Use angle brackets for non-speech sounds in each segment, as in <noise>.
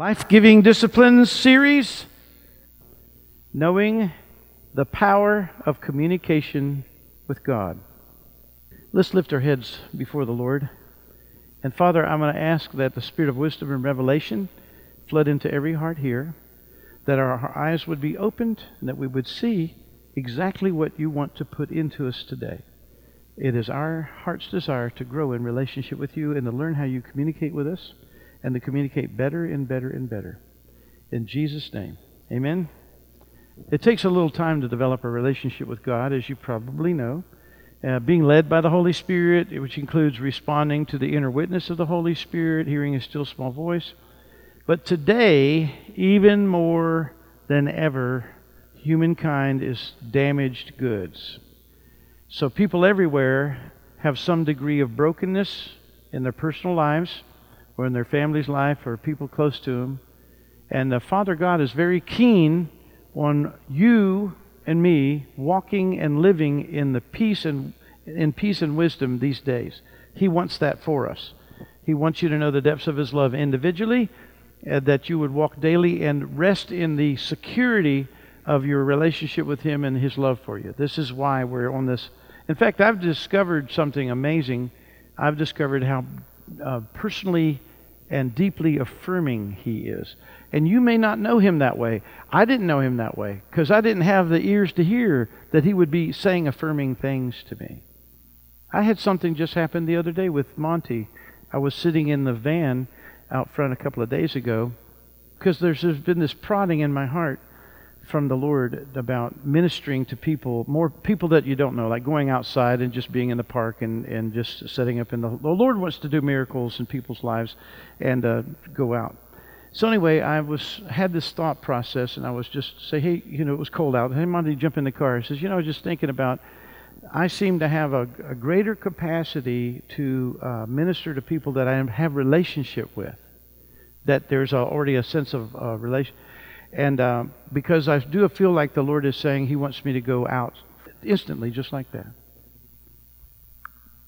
Life Giving Disciplines series Knowing the Power of Communication with God. Let's lift our heads before the Lord. And Father, I'm going to ask that the spirit of wisdom and revelation flood into every heart here, that our eyes would be opened, and that we would see exactly what you want to put into us today. It is our heart's desire to grow in relationship with you and to learn how you communicate with us and to communicate better and better and better. In Jesus' name, amen. It takes a little time to develop a relationship with God, as you probably know. Uh, being led by the Holy Spirit, which includes responding to the inner witness of the Holy Spirit, hearing a still small voice. But today, even more than ever, humankind is damaged goods. So people everywhere have some degree of brokenness in their personal lives or in their family's life or people close to them. And the Father God is very keen on you and me walking and living in the peace and in peace and wisdom these days. He wants that for us. He wants you to know the depths of his love individually, uh, that you would walk daily and rest in the security of your relationship with him and his love for you. This is why we're on this. In fact, I've discovered something amazing. I've discovered how uh, personally and deeply affirming he is. And you may not know him that way. I didn't know him that way because I didn't have the ears to hear that he would be saying affirming things to me. I had something just happen the other day with Monty. I was sitting in the van out front a couple of days ago because there's, been this prodding in my heart from the Lord about ministering to people, more people that you don't know, like going outside and just being in the park and, and just setting up in the. The Lord wants to do miracles in people's lives and uh, go out. So anyway, I was had this thought process, and I was just say, hey, you know, it was cold out. Hey, Monty, jump in the car. He says, you know, I was just thinking about. I seem to have a, a greater capacity to uh, minister to people that I have relationship with. That there's a, already a sense of uh, relation and uh, because I do feel like the Lord is saying He wants me to go out instantly, just like that.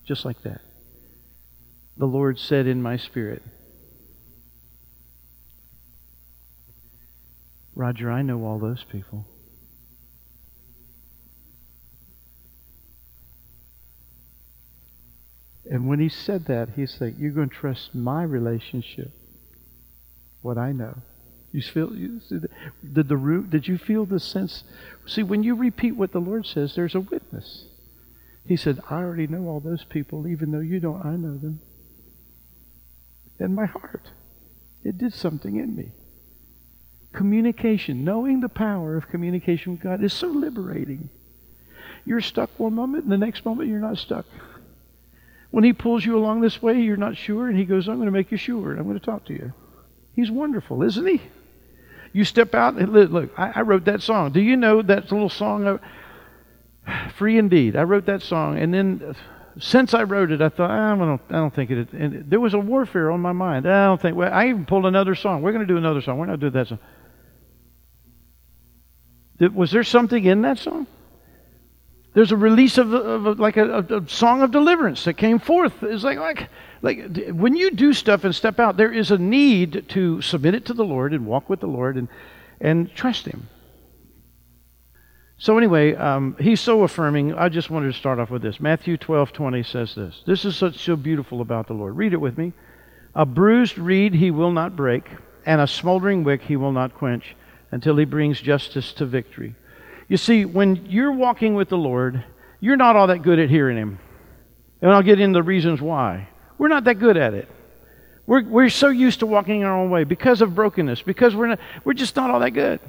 Just like that. The Lord said in my spirit, Roger, I know all those people. And when he said that, he said, You're going to trust my relationship, what I know. You feel you did the root? Did you feel the sense? See, when you repeat what the Lord says, there's a witness. He said, "I already know all those people, even though you don't. I know them." And my heart, it did something in me. Communication, knowing the power of communication with God, is so liberating. You're stuck one moment, and the next moment you're not stuck. When He pulls you along this way, you're not sure, and He goes, "I'm going to make you sure, and I'm going to talk to you." He's wonderful, isn't He? You step out and look, I, I wrote that song. Do you know that little song, of, <sighs> Free Indeed? I wrote that song, and then uh, since I wrote it, I thought, ah, I don't, I don't think it. And there was a warfare on my mind. I don't think. Well, I even pulled another song. We're going to do another song. We're not doing that song. Was there something in that song? There's a release of, of like a, a, song of deliverance that came forth. It's like like like when you do stuff and step out, there is a need to submit it to the Lord and walk with the Lord and and trust Him. So anyway, um, he's so affirming. I just wanted to start off with this. Matthew 12, 20 says this. This is such so beautiful about the Lord. Read it with me. A bruised reed he will not break, and a smoldering wick he will not quench, until he brings justice to victory. You see, when you're walking with the Lord, you're not all that good at hearing him. And I'll get into the reasons why. We're not that good at it. We're, we're so used to walking our own way because of brokenness, because we're, not, we're just not all that good.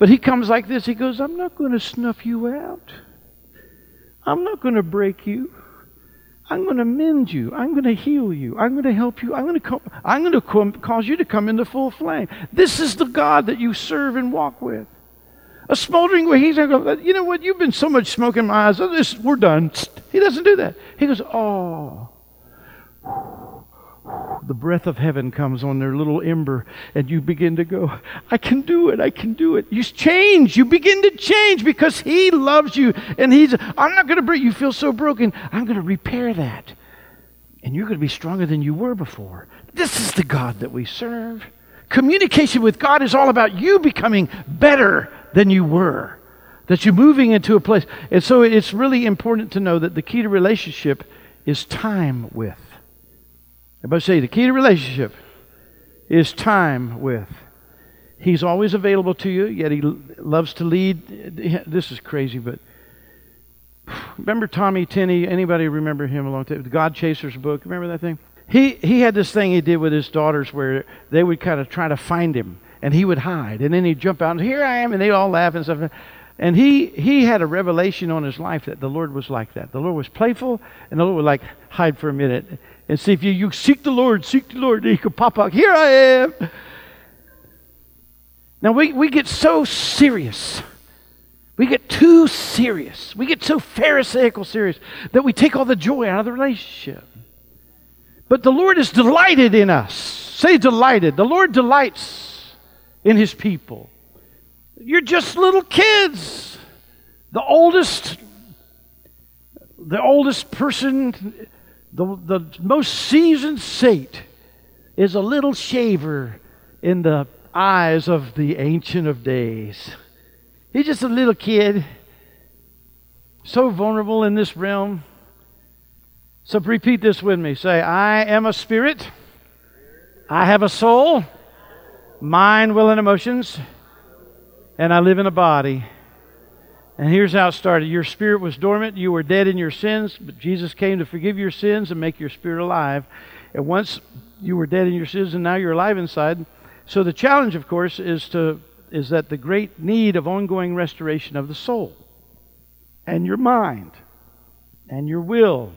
But he comes like this. He goes, I'm not going to snuff you out. I'm not going to break you. I'm going to mend you. I'm going to heal you. I'm going to help you. I'm going to, co- I'm going to co- cause you to come into full flame. This is the God that you serve and walk with. A smoldering way. He's going, you know what? You've been so much smoke in my eyes. Oh, this, we're done. He doesn't do that. He goes, oh the breath of heaven comes on their little ember, and you begin to go, I can do it, I can do it. You change, you begin to change because He loves you, and He's, I'm not going to break, you feel so broken, I'm going to repair that. And you're going to be stronger than you were before. This is the God that we serve. Communication with God is all about you becoming better than you were, that you're moving into a place. And so it's really important to know that the key to relationship is time with. Everybody say the key to relationship is time with. He's always available to you, yet he loves to lead. This is crazy, but <sighs> remember Tommy Tenney? Anybody remember him a long time? The God Chasers book. Remember that thing? He he had this thing he did with his daughters where they would kind of try to find him, and he would hide, and then he'd jump out and here I am, and they'd all laugh and stuff. And he he had a revelation on his life that the Lord was like that. The Lord was playful, and the Lord would like hide for a minute and see if you you seek the Lord, seek the Lord, and he could pop out. Here I am. Now we, we get so serious. We get too serious. We get so Pharisaical serious that we take all the joy out of the relationship. But the Lord is delighted in us. Say delighted. The Lord delights in his people. You're just little kids. The oldest the oldest person, the, the most seasoned saint is a little shaver in the eyes of the Ancient of Days. He's just a little kid, so vulnerable in this realm. So repeat this with me. Say, I am a spirit. I have a soul, mind, will, and emotions, and I live in a body. And here's how it started. Your spirit was dormant. You were dead in your sins, but Jesus came to forgive your sins and make your spirit alive. And once you were dead in your sins and now you're alive inside, so the challenge, of course, is to is that the great need of ongoing restoration of the soul and your mind and your will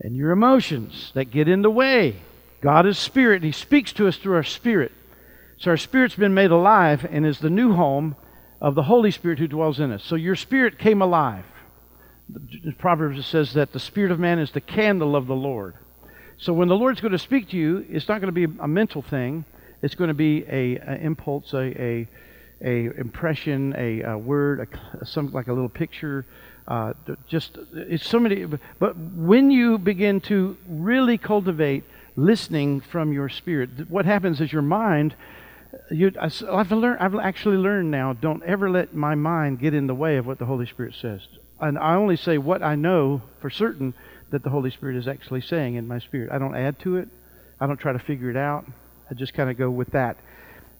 and your emotions that get in the way. God is spirit, and He speaks to us through our spirit. So our spirit's been made alive and is the new home of the Holy Spirit who dwells in us. So your spirit came alive. Proverbs says that the spirit of man is the candle of the Lord. So when the Lord's going to speak to you, it's not going to be a mental thing. It's going to be a, a impulse, a, a, a impression, a, a word, a, some like a little picture. Uh, just it's so many. But when you begin to really cultivate listening from your spirit, what happens is your mind. You, I've learned. I've actually learned now. Don't ever let my mind get in the way of what the Holy Spirit says. And I only say what I know for certain that the Holy Spirit is actually saying in my spirit. I don't add to it. I don't try to figure it out. I just kind of go with that.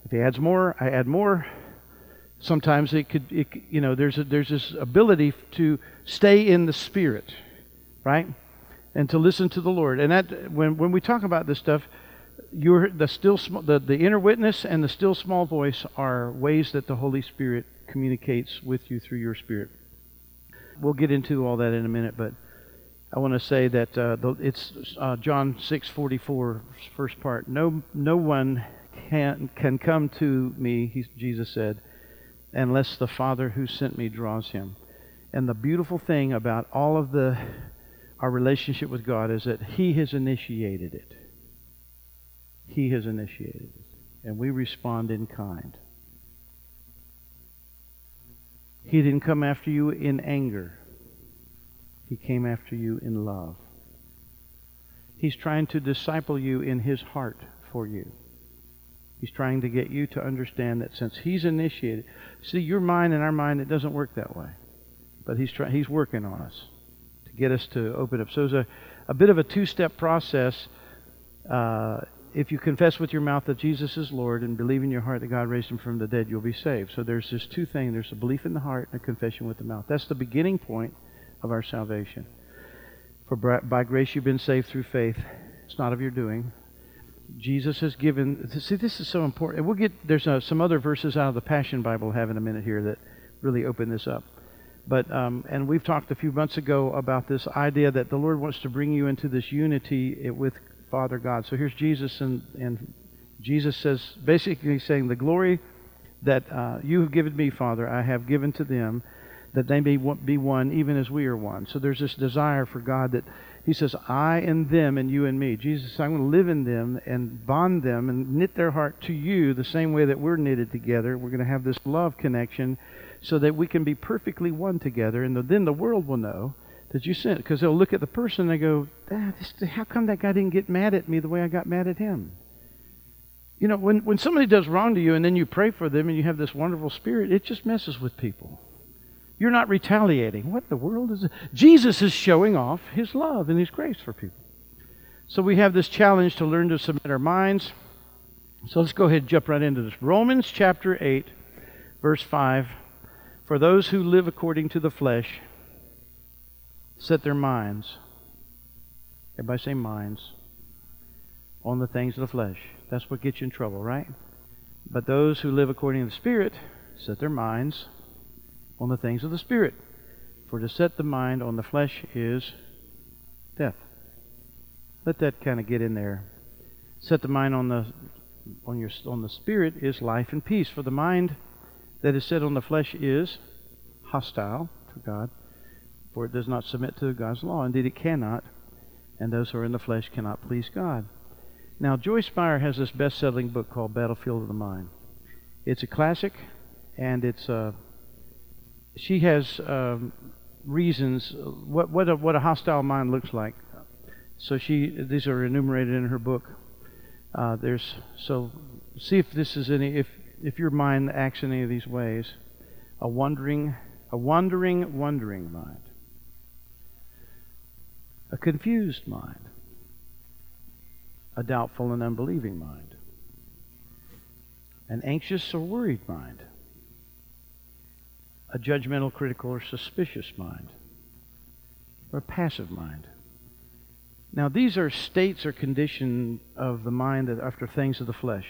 If he adds more, I add more. Sometimes it could, it, you know, there's a, there's this ability to stay in the Spirit, right, and to listen to the Lord. And that when when we talk about this stuff, you're the still the the inner witness and the still small voice are ways that the Holy Spirit communicates with you through your spirit. We'll get into all that in a minute, but. I want to say that uh, it's uh, John 6:44, first part. No, no one can can come to me, he, Jesus said, unless the Father who sent me draws him. And the beautiful thing about all of the our relationship with God is that He has initiated it. He has initiated it, and we respond in kind. He didn't come after you in anger. He came after you in love. He's trying to disciple you in His heart for you. He's trying to get you to understand that since He's initiated, see, your mind and our mind, it doesn't work that way. But He's, try, he's working on us to get us to open up. So it's a, a bit of a two step process. Uh, if you confess with your mouth that Jesus is Lord and believe in your heart that God raised him from the dead, you'll be saved. So there's this two things there's a belief in the heart and a confession with the mouth. That's the beginning point of our salvation. For by grace you've been saved through faith. It's not of your doing. Jesus has given. See, this is so important. We'll get there's uh, some other verses out of the Passion Bible we'll have in a minute here that really open this up. But um, and we've talked a few months ago about this idea that the Lord wants to bring you into this unity with Father God. So here's Jesus, and and Jesus says basically saying the glory that uh, you have given me, Father, I have given to them that they may be one even as we are one. So there's this desire for God that He says, I and them and you and me. Jesus I'm going to live in them and bond them and knit their heart to you the same way that we're knitted together. We're going to have this love connection so that we can be perfectly one together. And then the world will know that you sent. Because they'll look at the person and they go, ah, this, how come that guy didn't get mad at me the way I got mad at him? You know, when, when somebody does wrong to you and then you pray for them and you have this wonderful spirit, it just messes with people. You're not retaliating. What the world is it? Jesus is showing off his love and his grace for people. So we have this challenge to learn to submit our minds. So let's go ahead and jump right into this. Romans chapter 8, verse 5. For those who live according to the flesh set their minds, everybody say minds, on the things of the flesh. That's what gets you in trouble, right? But those who live according to the Spirit set their minds on the things of the Spirit. For to set the mind on the flesh is death. Let that kind of get in there. Set the mind on the on your on the spirit is life and peace. For the mind that is set on the flesh is hostile to God, for it does not submit to God's law. Indeed, it cannot. And those who are in the flesh cannot please God. Now, Joyce Meyer has this best-selling book called Battlefield of the Mind. It's a classic, and it's uh, she has um, reasons what what a, what a hostile mind looks like. So she these are enumerated in her book. Uh, there's so see if this is any if if your mind acts in any of these ways. A wandering, a wandering, wondering mind. A confused mind. A doubtful and unbelieving mind. An anxious or worried mind. A judgmental, critical, or suspicious mind. Or a passive mind now, these are states or condition of the mind that after things of the flesh.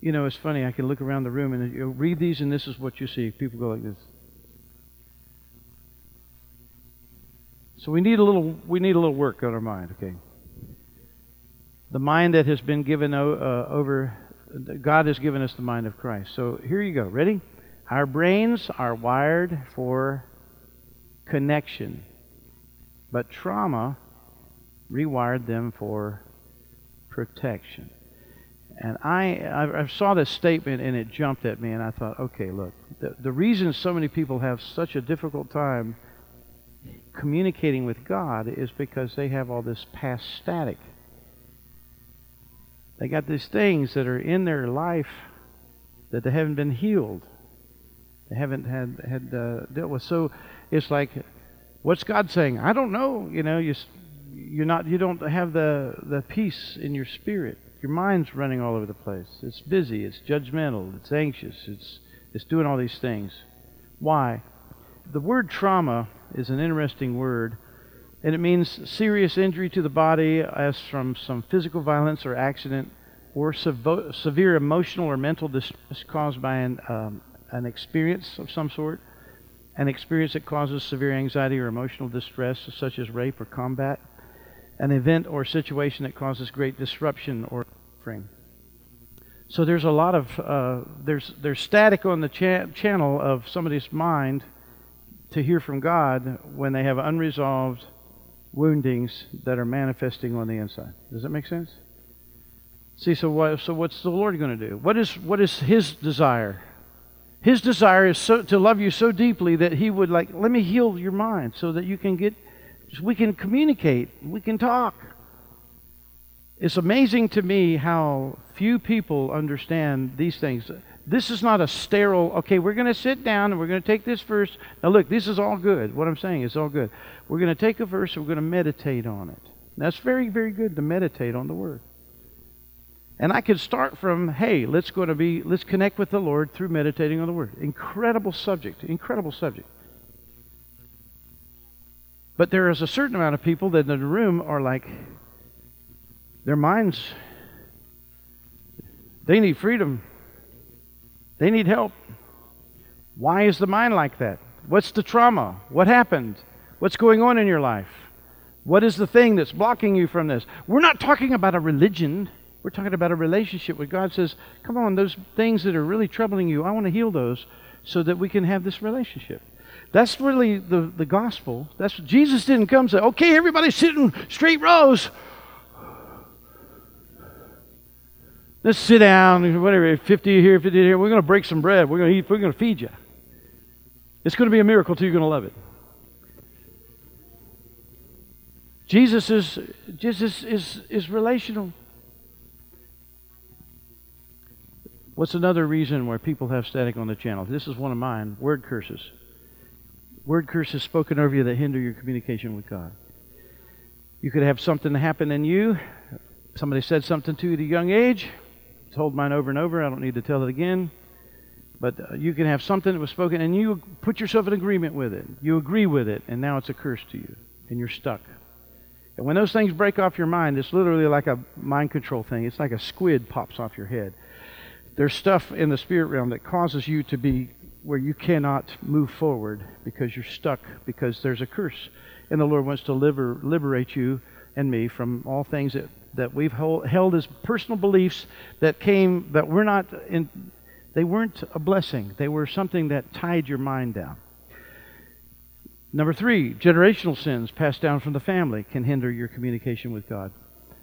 You know, it's funny. I can look around the room and you read these, and this is what you see. People go like this. So we need a little. We need a little work on our mind. Okay. The mind that has been given uh, over. God has given us the mind of Christ. So here you go. Ready? Our brains are wired for connection, but trauma rewired them for protection. And I, I, saw this statement and it jumped at me, and I thought, okay, look, the, the reason so many people have such a difficult time communicating with God is because they have all this past static. They got these things that are in their life that they haven't been healed. They haven't had had uh, dealt with. So it's like, what's God saying? I don't know. You know, you you're not you don't have the the peace in your spirit. Your mind's running all over the place. It's busy, it's judgmental, it's anxious, it's it's doing all these things. Why? The word trauma is an interesting word, and it means serious injury to the body as from some physical violence or accident or severe emotional or mental distress caused by an, um, an experience of some sort, an experience that causes severe anxiety or emotional distress, such as rape or combat an event or situation that causes great disruption or suffering. So there's a lot of uh, there's there's static on the cha- channel of somebody's mind to hear from God when they have unresolved woundings that are manifesting on the inside. Does that make sense? See, so what, so what's the Lord going to do? What is what is His desire? His desire is so, to love you so deeply that He would like let me heal your mind so that you can get we can communicate, we can talk. It's amazing to me how few people understand these things. This is not a sterile, okay, we're going to sit down and we're going to take this verse. Now, look, this is all good. What I'm saying is all good. We're going to take a verse and we're going to meditate on it. That's very, very good to meditate on the Word. And I could start from, hey, let's go to be, let's connect with the Lord through meditating on the Word. Incredible subject, incredible subject. But there is a certain amount of people that in the room are like, their minds, they need freedom. They need help. Why is the mind like that? What's the trauma? What happened? What's going on in your life? What is the thing that's blocking you from this? We're not talking about a religion. We're talking about a relationship where God says, Come on, those things that are really troubling you, I want to heal those so that we can have this relationship. That's really the, the gospel. That's Jesus didn't come say, okay, everybody sit in straight rows. Let's sit down, whatever, 50 here, 50 here. We're going to break some bread. We're going to eat, we're going to feed you. It's going to be a miracle too. You're going to love it. Jesus is Jesus is, is relational. What's another reason why people have static on the channel? This is one of mine word curses. Word curses spoken over you that hinder your communication with God. You could have something happen in you. Somebody said something to you at a young age. Told mine over and over. I don't need to tell it again. But uh, you can have something that was spoken and you put yourself in agreement with it. You agree with it, and now it's a curse to you, and you're stuck. And when those things break off your mind, it's literally like a mind control thing. It's like a squid pops off your head. There's stuff in the spirit realm that causes you to be where you cannot move forward because you're stuck because there's a curse. And the Lord wants to liber- liberate you and me from all things that, that we've hold, held as personal beliefs that came, that we're not in, they weren't a blessing. They were something that tied your mind down. Number three, generational sins passed down from the family can hinder your communication with God.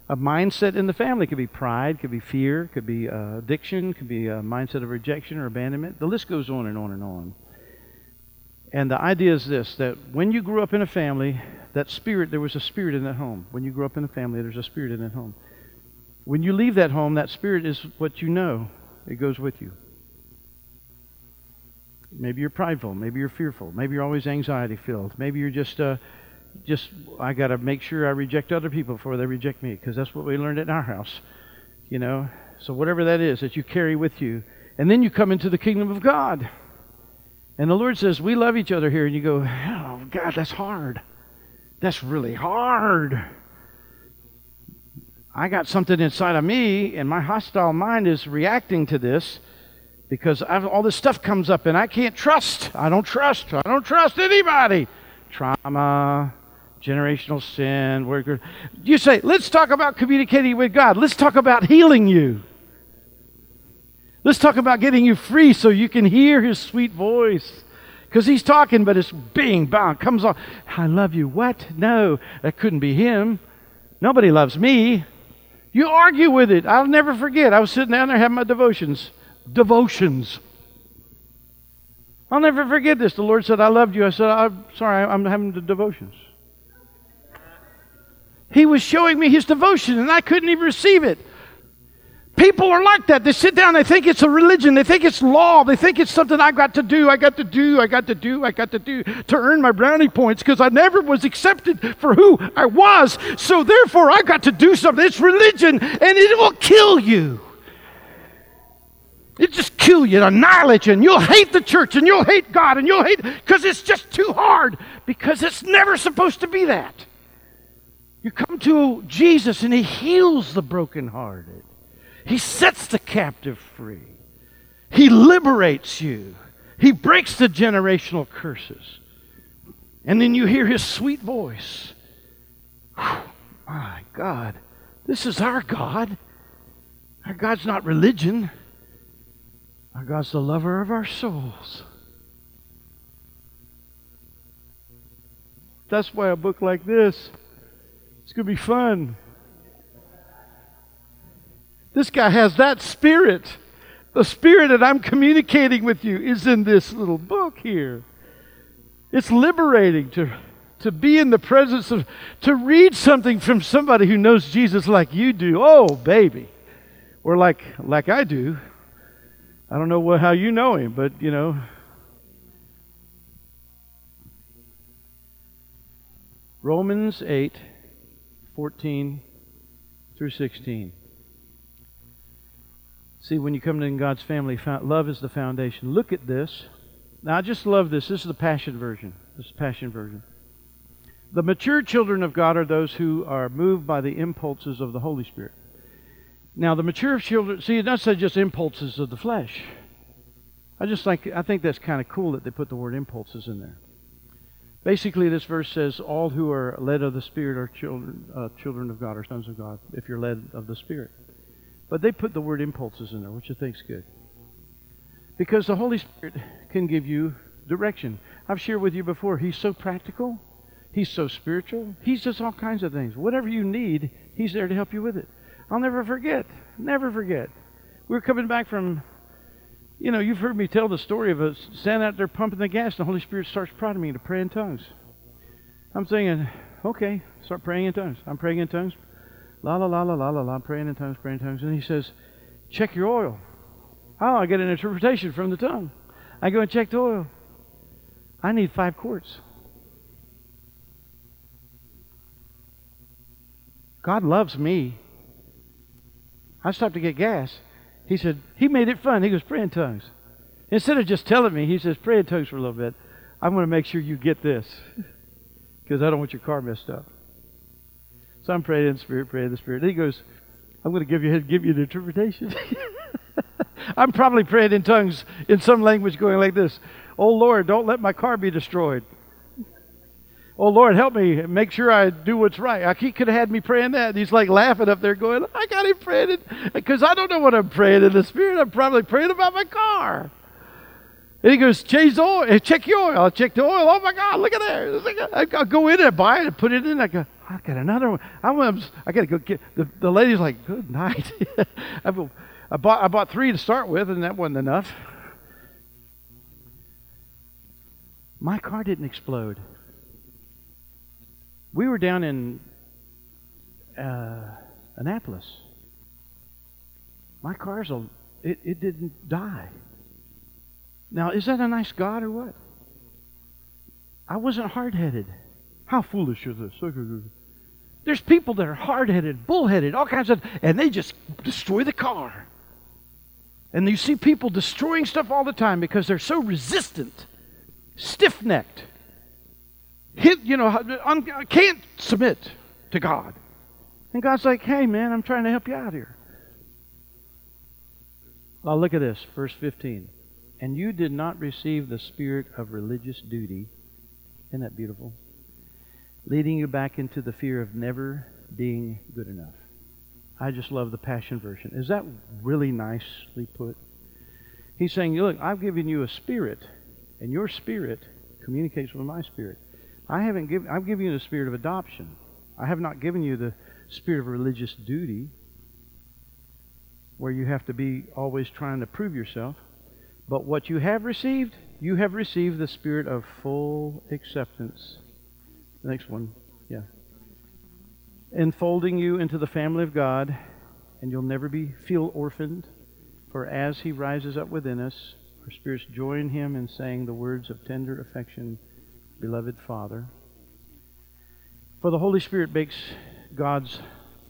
A mindset in the family could be pride, could be fear, could be uh, addiction, could be a mindset of rejection or abandonment. The list goes on and on and on. And the idea is this that when you grew up in a family, that spirit, there was a spirit in that home. When you grew up in a family, there's a spirit in that home. When you leave that home, that spirit is what you know, it goes with you. Maybe you're prideful. Maybe you're fearful. Maybe you're always anxiety filled. Maybe you're just, uh, just I got to make sure I reject other people before they reject me because that's what we learned in our house, you know. So whatever that is that you carry with you, and then you come into the kingdom of God, and the Lord says we love each other here, and you go, oh God, that's hard. That's really hard. I got something inside of me, and my hostile mind is reacting to this because I've, all this stuff comes up and I can't trust. I don't trust. I don't trust anybody. Trauma, generational sin. You say, let's talk about communicating with God. Let's talk about healing you. Let's talk about getting you free so you can hear His sweet voice. Because He's talking, but it's being bound. Comes on. I love you. What? No, that couldn't be Him. Nobody loves me. You argue with it. I'll never forget. I was sitting down there having my devotions devotions. I'll never forget this. The Lord said, I loved you. I said, I'm sorry, I'm having the devotions. He was showing me his devotion, and I couldn't even receive it. People are like that. They sit down, they think it's a religion, they think it's law, they think it's something I got to do, I got to do, I got to do, I got to do to earn my brownie points because I never was accepted for who I was. So therefore, I got to do something. It's religion, and it will kill you. It just kill you, annihilate you, and you'll hate the church, and you'll hate God, and you'll hate because it's just too hard. Because it's never supposed to be that. You come to Jesus, and He heals the brokenhearted. He sets the captive free. He liberates you. He breaks the generational curses. And then you hear His sweet voice. Whew, my God, this is our God. Our God's not religion. Our God's the lover of our souls. That's why a book like this, it's going to be fun. This guy has that spirit. The spirit that I'm communicating with you is in this little book here. It's liberating to, to be in the presence of, to read something from somebody who knows Jesus like you do. Oh, baby. Or like, like I do. I don't know what, how you know him, but you know. Romans 8, 14 through 16. See, when you come in God's family, love is the foundation. Look at this. Now, I just love this. This is the Passion Version. This is Passion Version. The mature children of God are those who are moved by the impulses of the Holy Spirit. Now, the mature children, see, that's not say just impulses of the flesh. I just like, I think that's kind of cool that they put the word impulses in there. Basically, this verse says, All who are led of the Spirit are children, uh, children of God or sons of God, if you're led of the Spirit. But they put the word impulses in there, which I think is good. Because the Holy Spirit can give you direction. I've shared with you before, He's so practical, He's so spiritual, He's just all kinds of things. Whatever you need, He's there to help you with it. I'll never forget. Never forget. We were coming back from, you know, you've heard me tell the story of us standing out there pumping the gas, and the Holy Spirit starts prodding me to pray in tongues. I'm thinking, okay, start praying in tongues. I'm praying in tongues. La la la la la la la. I'm praying in tongues, praying in tongues. And he says, check your oil. Oh, I get an interpretation from the tongue. I go and check the oil. I need five quarts. God loves me. I stopped to get gas. He said, He made it fun. He goes, Pray in tongues. Instead of just telling me, He says, Pray in tongues for a little bit. I'm going to make sure you get this because I don't want your car messed up. So I'm praying in the Spirit, praying in the Spirit. And he goes, I'm going to give you, give you an interpretation. <laughs> I'm probably praying in tongues in some language going like this Oh Lord, don't let my car be destroyed. Oh Lord, help me make sure I do what's right. He could have had me praying that. And he's like laughing up there, going, I got him praying because I don't know what I'm praying in the spirit. I'm probably praying about my car. And he goes, change the oil, eh, check your oil. I'll check the oil. Oh my God, look at there. I'll go in and buy it and put it in. I go, I got another one. I, I got to go get, the, the lady's like, good night. <laughs> I, I, bought, I bought three to start with, and that wasn't enough. My car didn't explode. We were down in uh, Annapolis. My car's a, it, it didn't die. Now, is that a nice God or what? I wasn't hard headed. How foolish is this? There's people that are hard headed, bull headed, all kinds of, and they just destroy the car. And you see people destroying stuff all the time because they're so resistant, stiff necked hit, you know, I can't submit to God. And God's like, hey, man, I'm trying to help you out here. Well, look at this, verse 15. And you did not receive the spirit of religious duty. Isn't that beautiful? Leading you back into the fear of never being good enough. I just love the Passion Version. Is that really nicely put? He's saying, Look, I've given you a spirit, and your spirit communicates with my spirit. I haven't given, I've given you the spirit of adoption. I have not given you the spirit of religious duty where you have to be always trying to prove yourself. But what you have received, you have received the spirit of full acceptance. The next one, yeah. Enfolding you into the family of God, and you'll never be feel orphaned. For as he rises up within us, our spirits join him in saying the words of tender affection beloved Father. For the Holy Spirit makes God's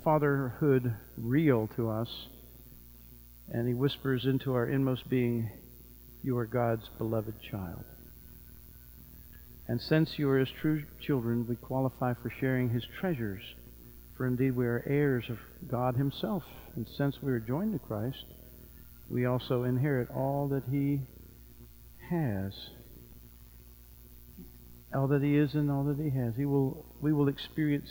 fatherhood real to us, and He whispers into our inmost being, You are God's beloved child. And since you are His true children, we qualify for sharing His treasures. For indeed we are heirs of God Himself. And since we are joined to Christ, we also inherit all that He has all that he is and all that he has. He will, we will experience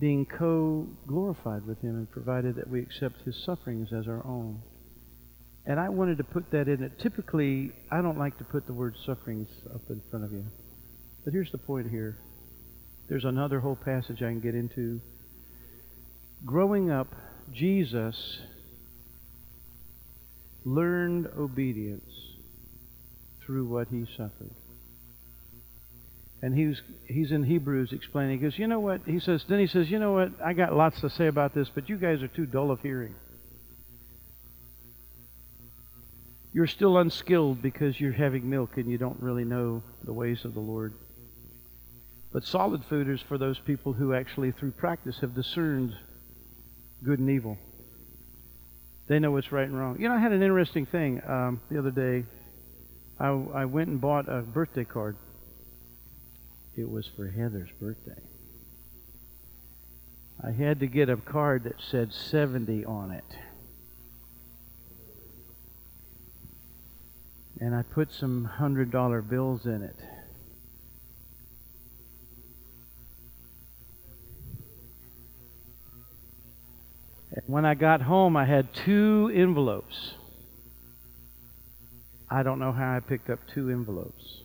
being co glorified with him and provided that we accept his sufferings as our own. And I wanted to put that in it. Typically, I don't like to put the word sufferings up in front of you. But here's the point here. There's another whole passage I can get into. Growing up, Jesus learned obedience through what he suffered. And he's he's in Hebrews explaining. He goes, you know what? He says. Then he says, you know what? I got lots to say about this, but you guys are too dull of hearing. You're still unskilled because you're having milk and you don't really know the ways of the Lord. But solid food is for those people who actually, through practice, have discerned good and evil. They know what's right and wrong. You know, I had an interesting thing um, the other day. I, I went and bought a birthday card it was for Heather's birthday. I had to get a card that said 70 on it. And I put some $100 bills in it. When I got home, I had two envelopes. I don't know how I picked up two envelopes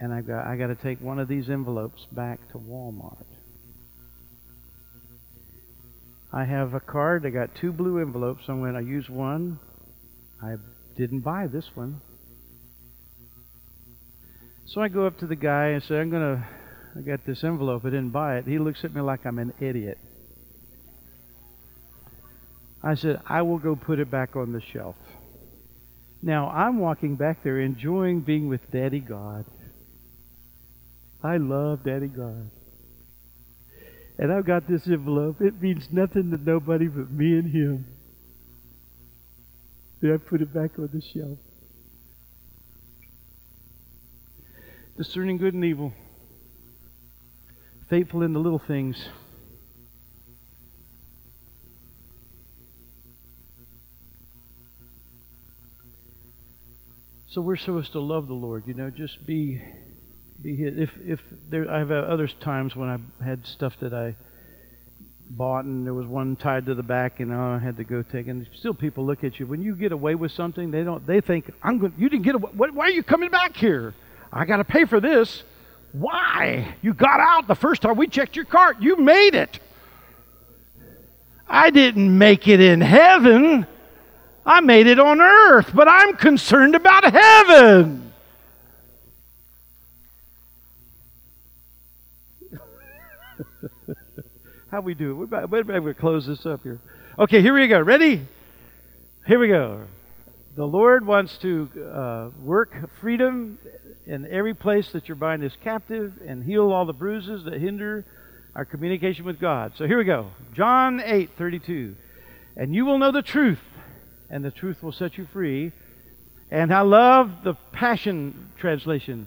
and I got I got to take one of these envelopes back to Walmart. I have a card. I got two blue envelopes. I'm going to use one. I didn't buy this one. So I go up to the guy and say, I'm going to, I got this envelope. I didn't buy it. He looks at me like I'm an idiot. I said, I will go put it back on the shelf. Now, I'm walking back there enjoying being with Daddy God. I love Daddy God. And I've got this envelope. It means nothing to nobody but me and him. And I put it back on the shelf. Discerning good and evil. Faithful in the little things. So we're supposed to love the Lord, you know, just be if if there I've had other times when I had stuff that I bought and there was one tied to the back and I had to go take it. and still people look at you. When you get away with something they don't they think I'm going you didn't get away why are you coming back here? I got to pay for this. Why? You got out the first time we checked your cart. You made it. I didn't make it in heaven. I made it on earth, but I'm concerned about heaven. How we do? It? We better close this up here. Okay, here we go. Ready? Here we go. The Lord wants to uh, work freedom in every place that your mind is captive and heal all the bruises that hinder our communication with God. So here we go. John 8 32. And you will know the truth, and the truth will set you free. And I love the Passion Translation.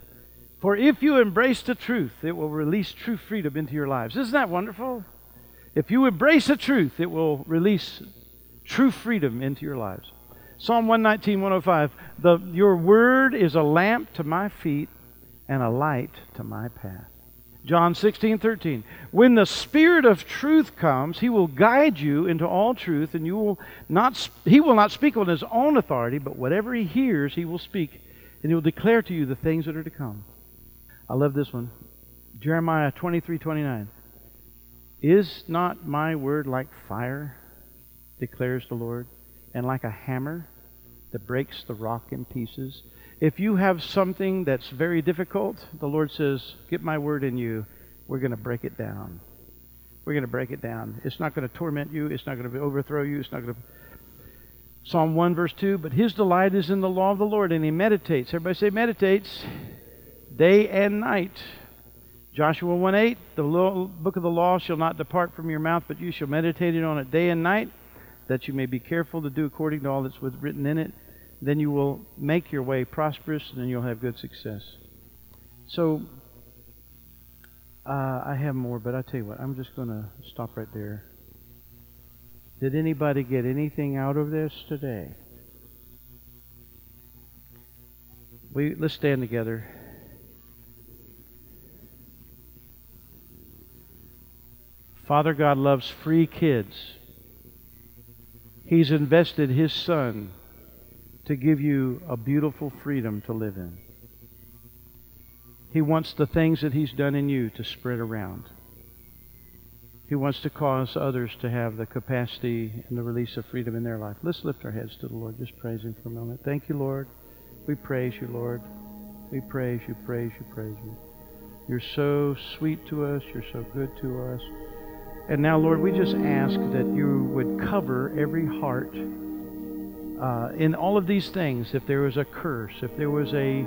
For if you embrace the truth, it will release true freedom into your lives. Isn't that wonderful? If you embrace the truth, it will release true freedom into your lives. Psalm 119, 105. The, your word is a lamp to my feet and a light to my path. John 16, 13. When the Spirit of truth comes, he will guide you into all truth, and you will not, he will not speak on his own authority, but whatever he hears, he will speak, and he will declare to you the things that are to come. I love this one. Jeremiah 23, 29. Is not my word like fire, declares the Lord, and like a hammer that breaks the rock in pieces? If you have something that's very difficult, the Lord says, Get my word in you. We're going to break it down. We're going to break it down. It's not going to torment you. It's not going to overthrow you. It's not going to. Psalm 1, verse 2 But his delight is in the law of the Lord, and he meditates. Everybody say, meditates day and night. Joshua 1 8 The book of the law shall not depart from your mouth, but you shall meditate on it day and night, that you may be careful to do according to all that's written in it then you will make your way prosperous and then you'll have good success. So, uh, I have more, but I tell you what, I'm just going to stop right there. Did anybody get anything out of this today? We let's stand together. Father God loves free kids. He's invested his son to give you a beautiful freedom to live in. He wants the things that He's done in you to spread around. He wants to cause others to have the capacity and the release of freedom in their life. Let's lift our heads to the Lord. Just praise Him for a moment. Thank you, Lord. We praise you, Lord. We praise you, praise you, praise you. You're so sweet to us. You're so good to us. And now, Lord, we just ask that you would cover every heart uh, in all of these things, if there was a curse, if there was a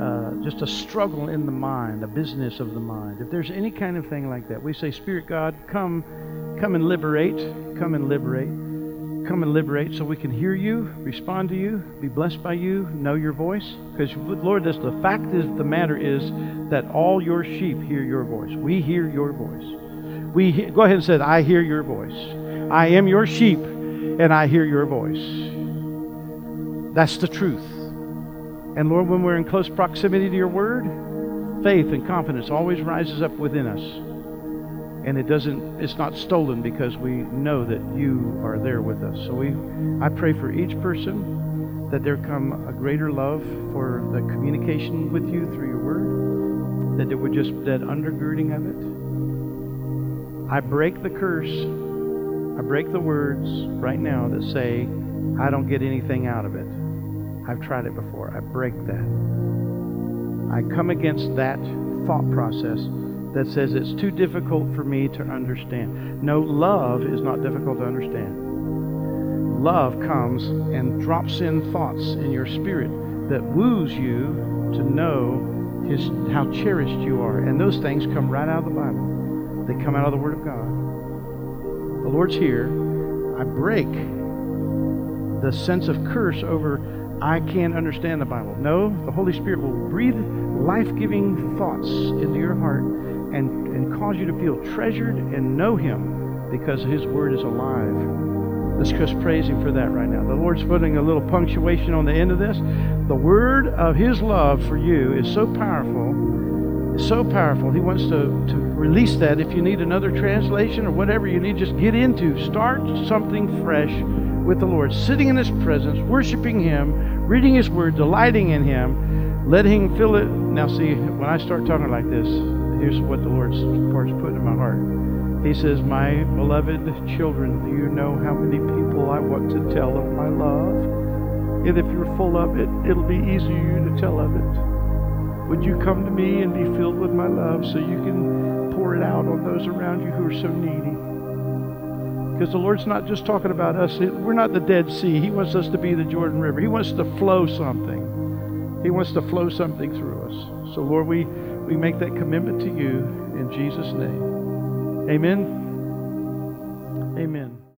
uh, just a struggle in the mind, a business of the mind, if there's any kind of thing like that, we say, Spirit God, come, come and liberate, come and liberate, come and liberate, so we can hear you, respond to you, be blessed by you, know your voice. Because Lord, this the fact is the matter is that all your sheep hear your voice. We hear your voice. We go ahead and say, I hear your voice. I am your sheep, and I hear your voice. That's the truth. And Lord, when we're in close proximity to your word, faith and confidence always rises up within us. And it doesn't it's not stolen because we know that you are there with us. So we I pray for each person that there come a greater love for the communication with you through your word. That there would just that undergirding of it. I break the curse. I break the words right now that say I don't get anything out of it. I've tried it before. I break that. I come against that thought process that says it's too difficult for me to understand. No, love is not difficult to understand. love comes and drops in thoughts in your spirit that woos you to know his, how cherished you are. And those things come right out of the Bible, they come out of the Word of God. The Lord's here. I break the sense of curse over I can't understand the Bible. No, the Holy Spirit will breathe life giving thoughts into your heart and, and cause you to feel treasured and know Him because His Word is alive. Let's just praise Him for that right now. The Lord's putting a little punctuation on the end of this. The Word of His love for you is so powerful. So powerful. He wants to, to release that. If you need another translation or whatever you need, just get into. Start something fresh with the Lord, sitting in His presence, worshiping Him, reading His Word, delighting in Him, letting Him fill it. Now, see, when I start talking like this, here's what the Lord's starts putting in my heart. He says, My beloved children, do you know how many people I want to tell of my love? And if you're full of it, it'll be you to tell of it. Would you come to me and be filled with my love so you can pour it out on those around you who are so needy? Because the Lord's not just talking about us. We're not the Dead Sea. He wants us to be the Jordan River. He wants to flow something. He wants to flow something through us. So, Lord, we, we make that commitment to you in Jesus' name. Amen.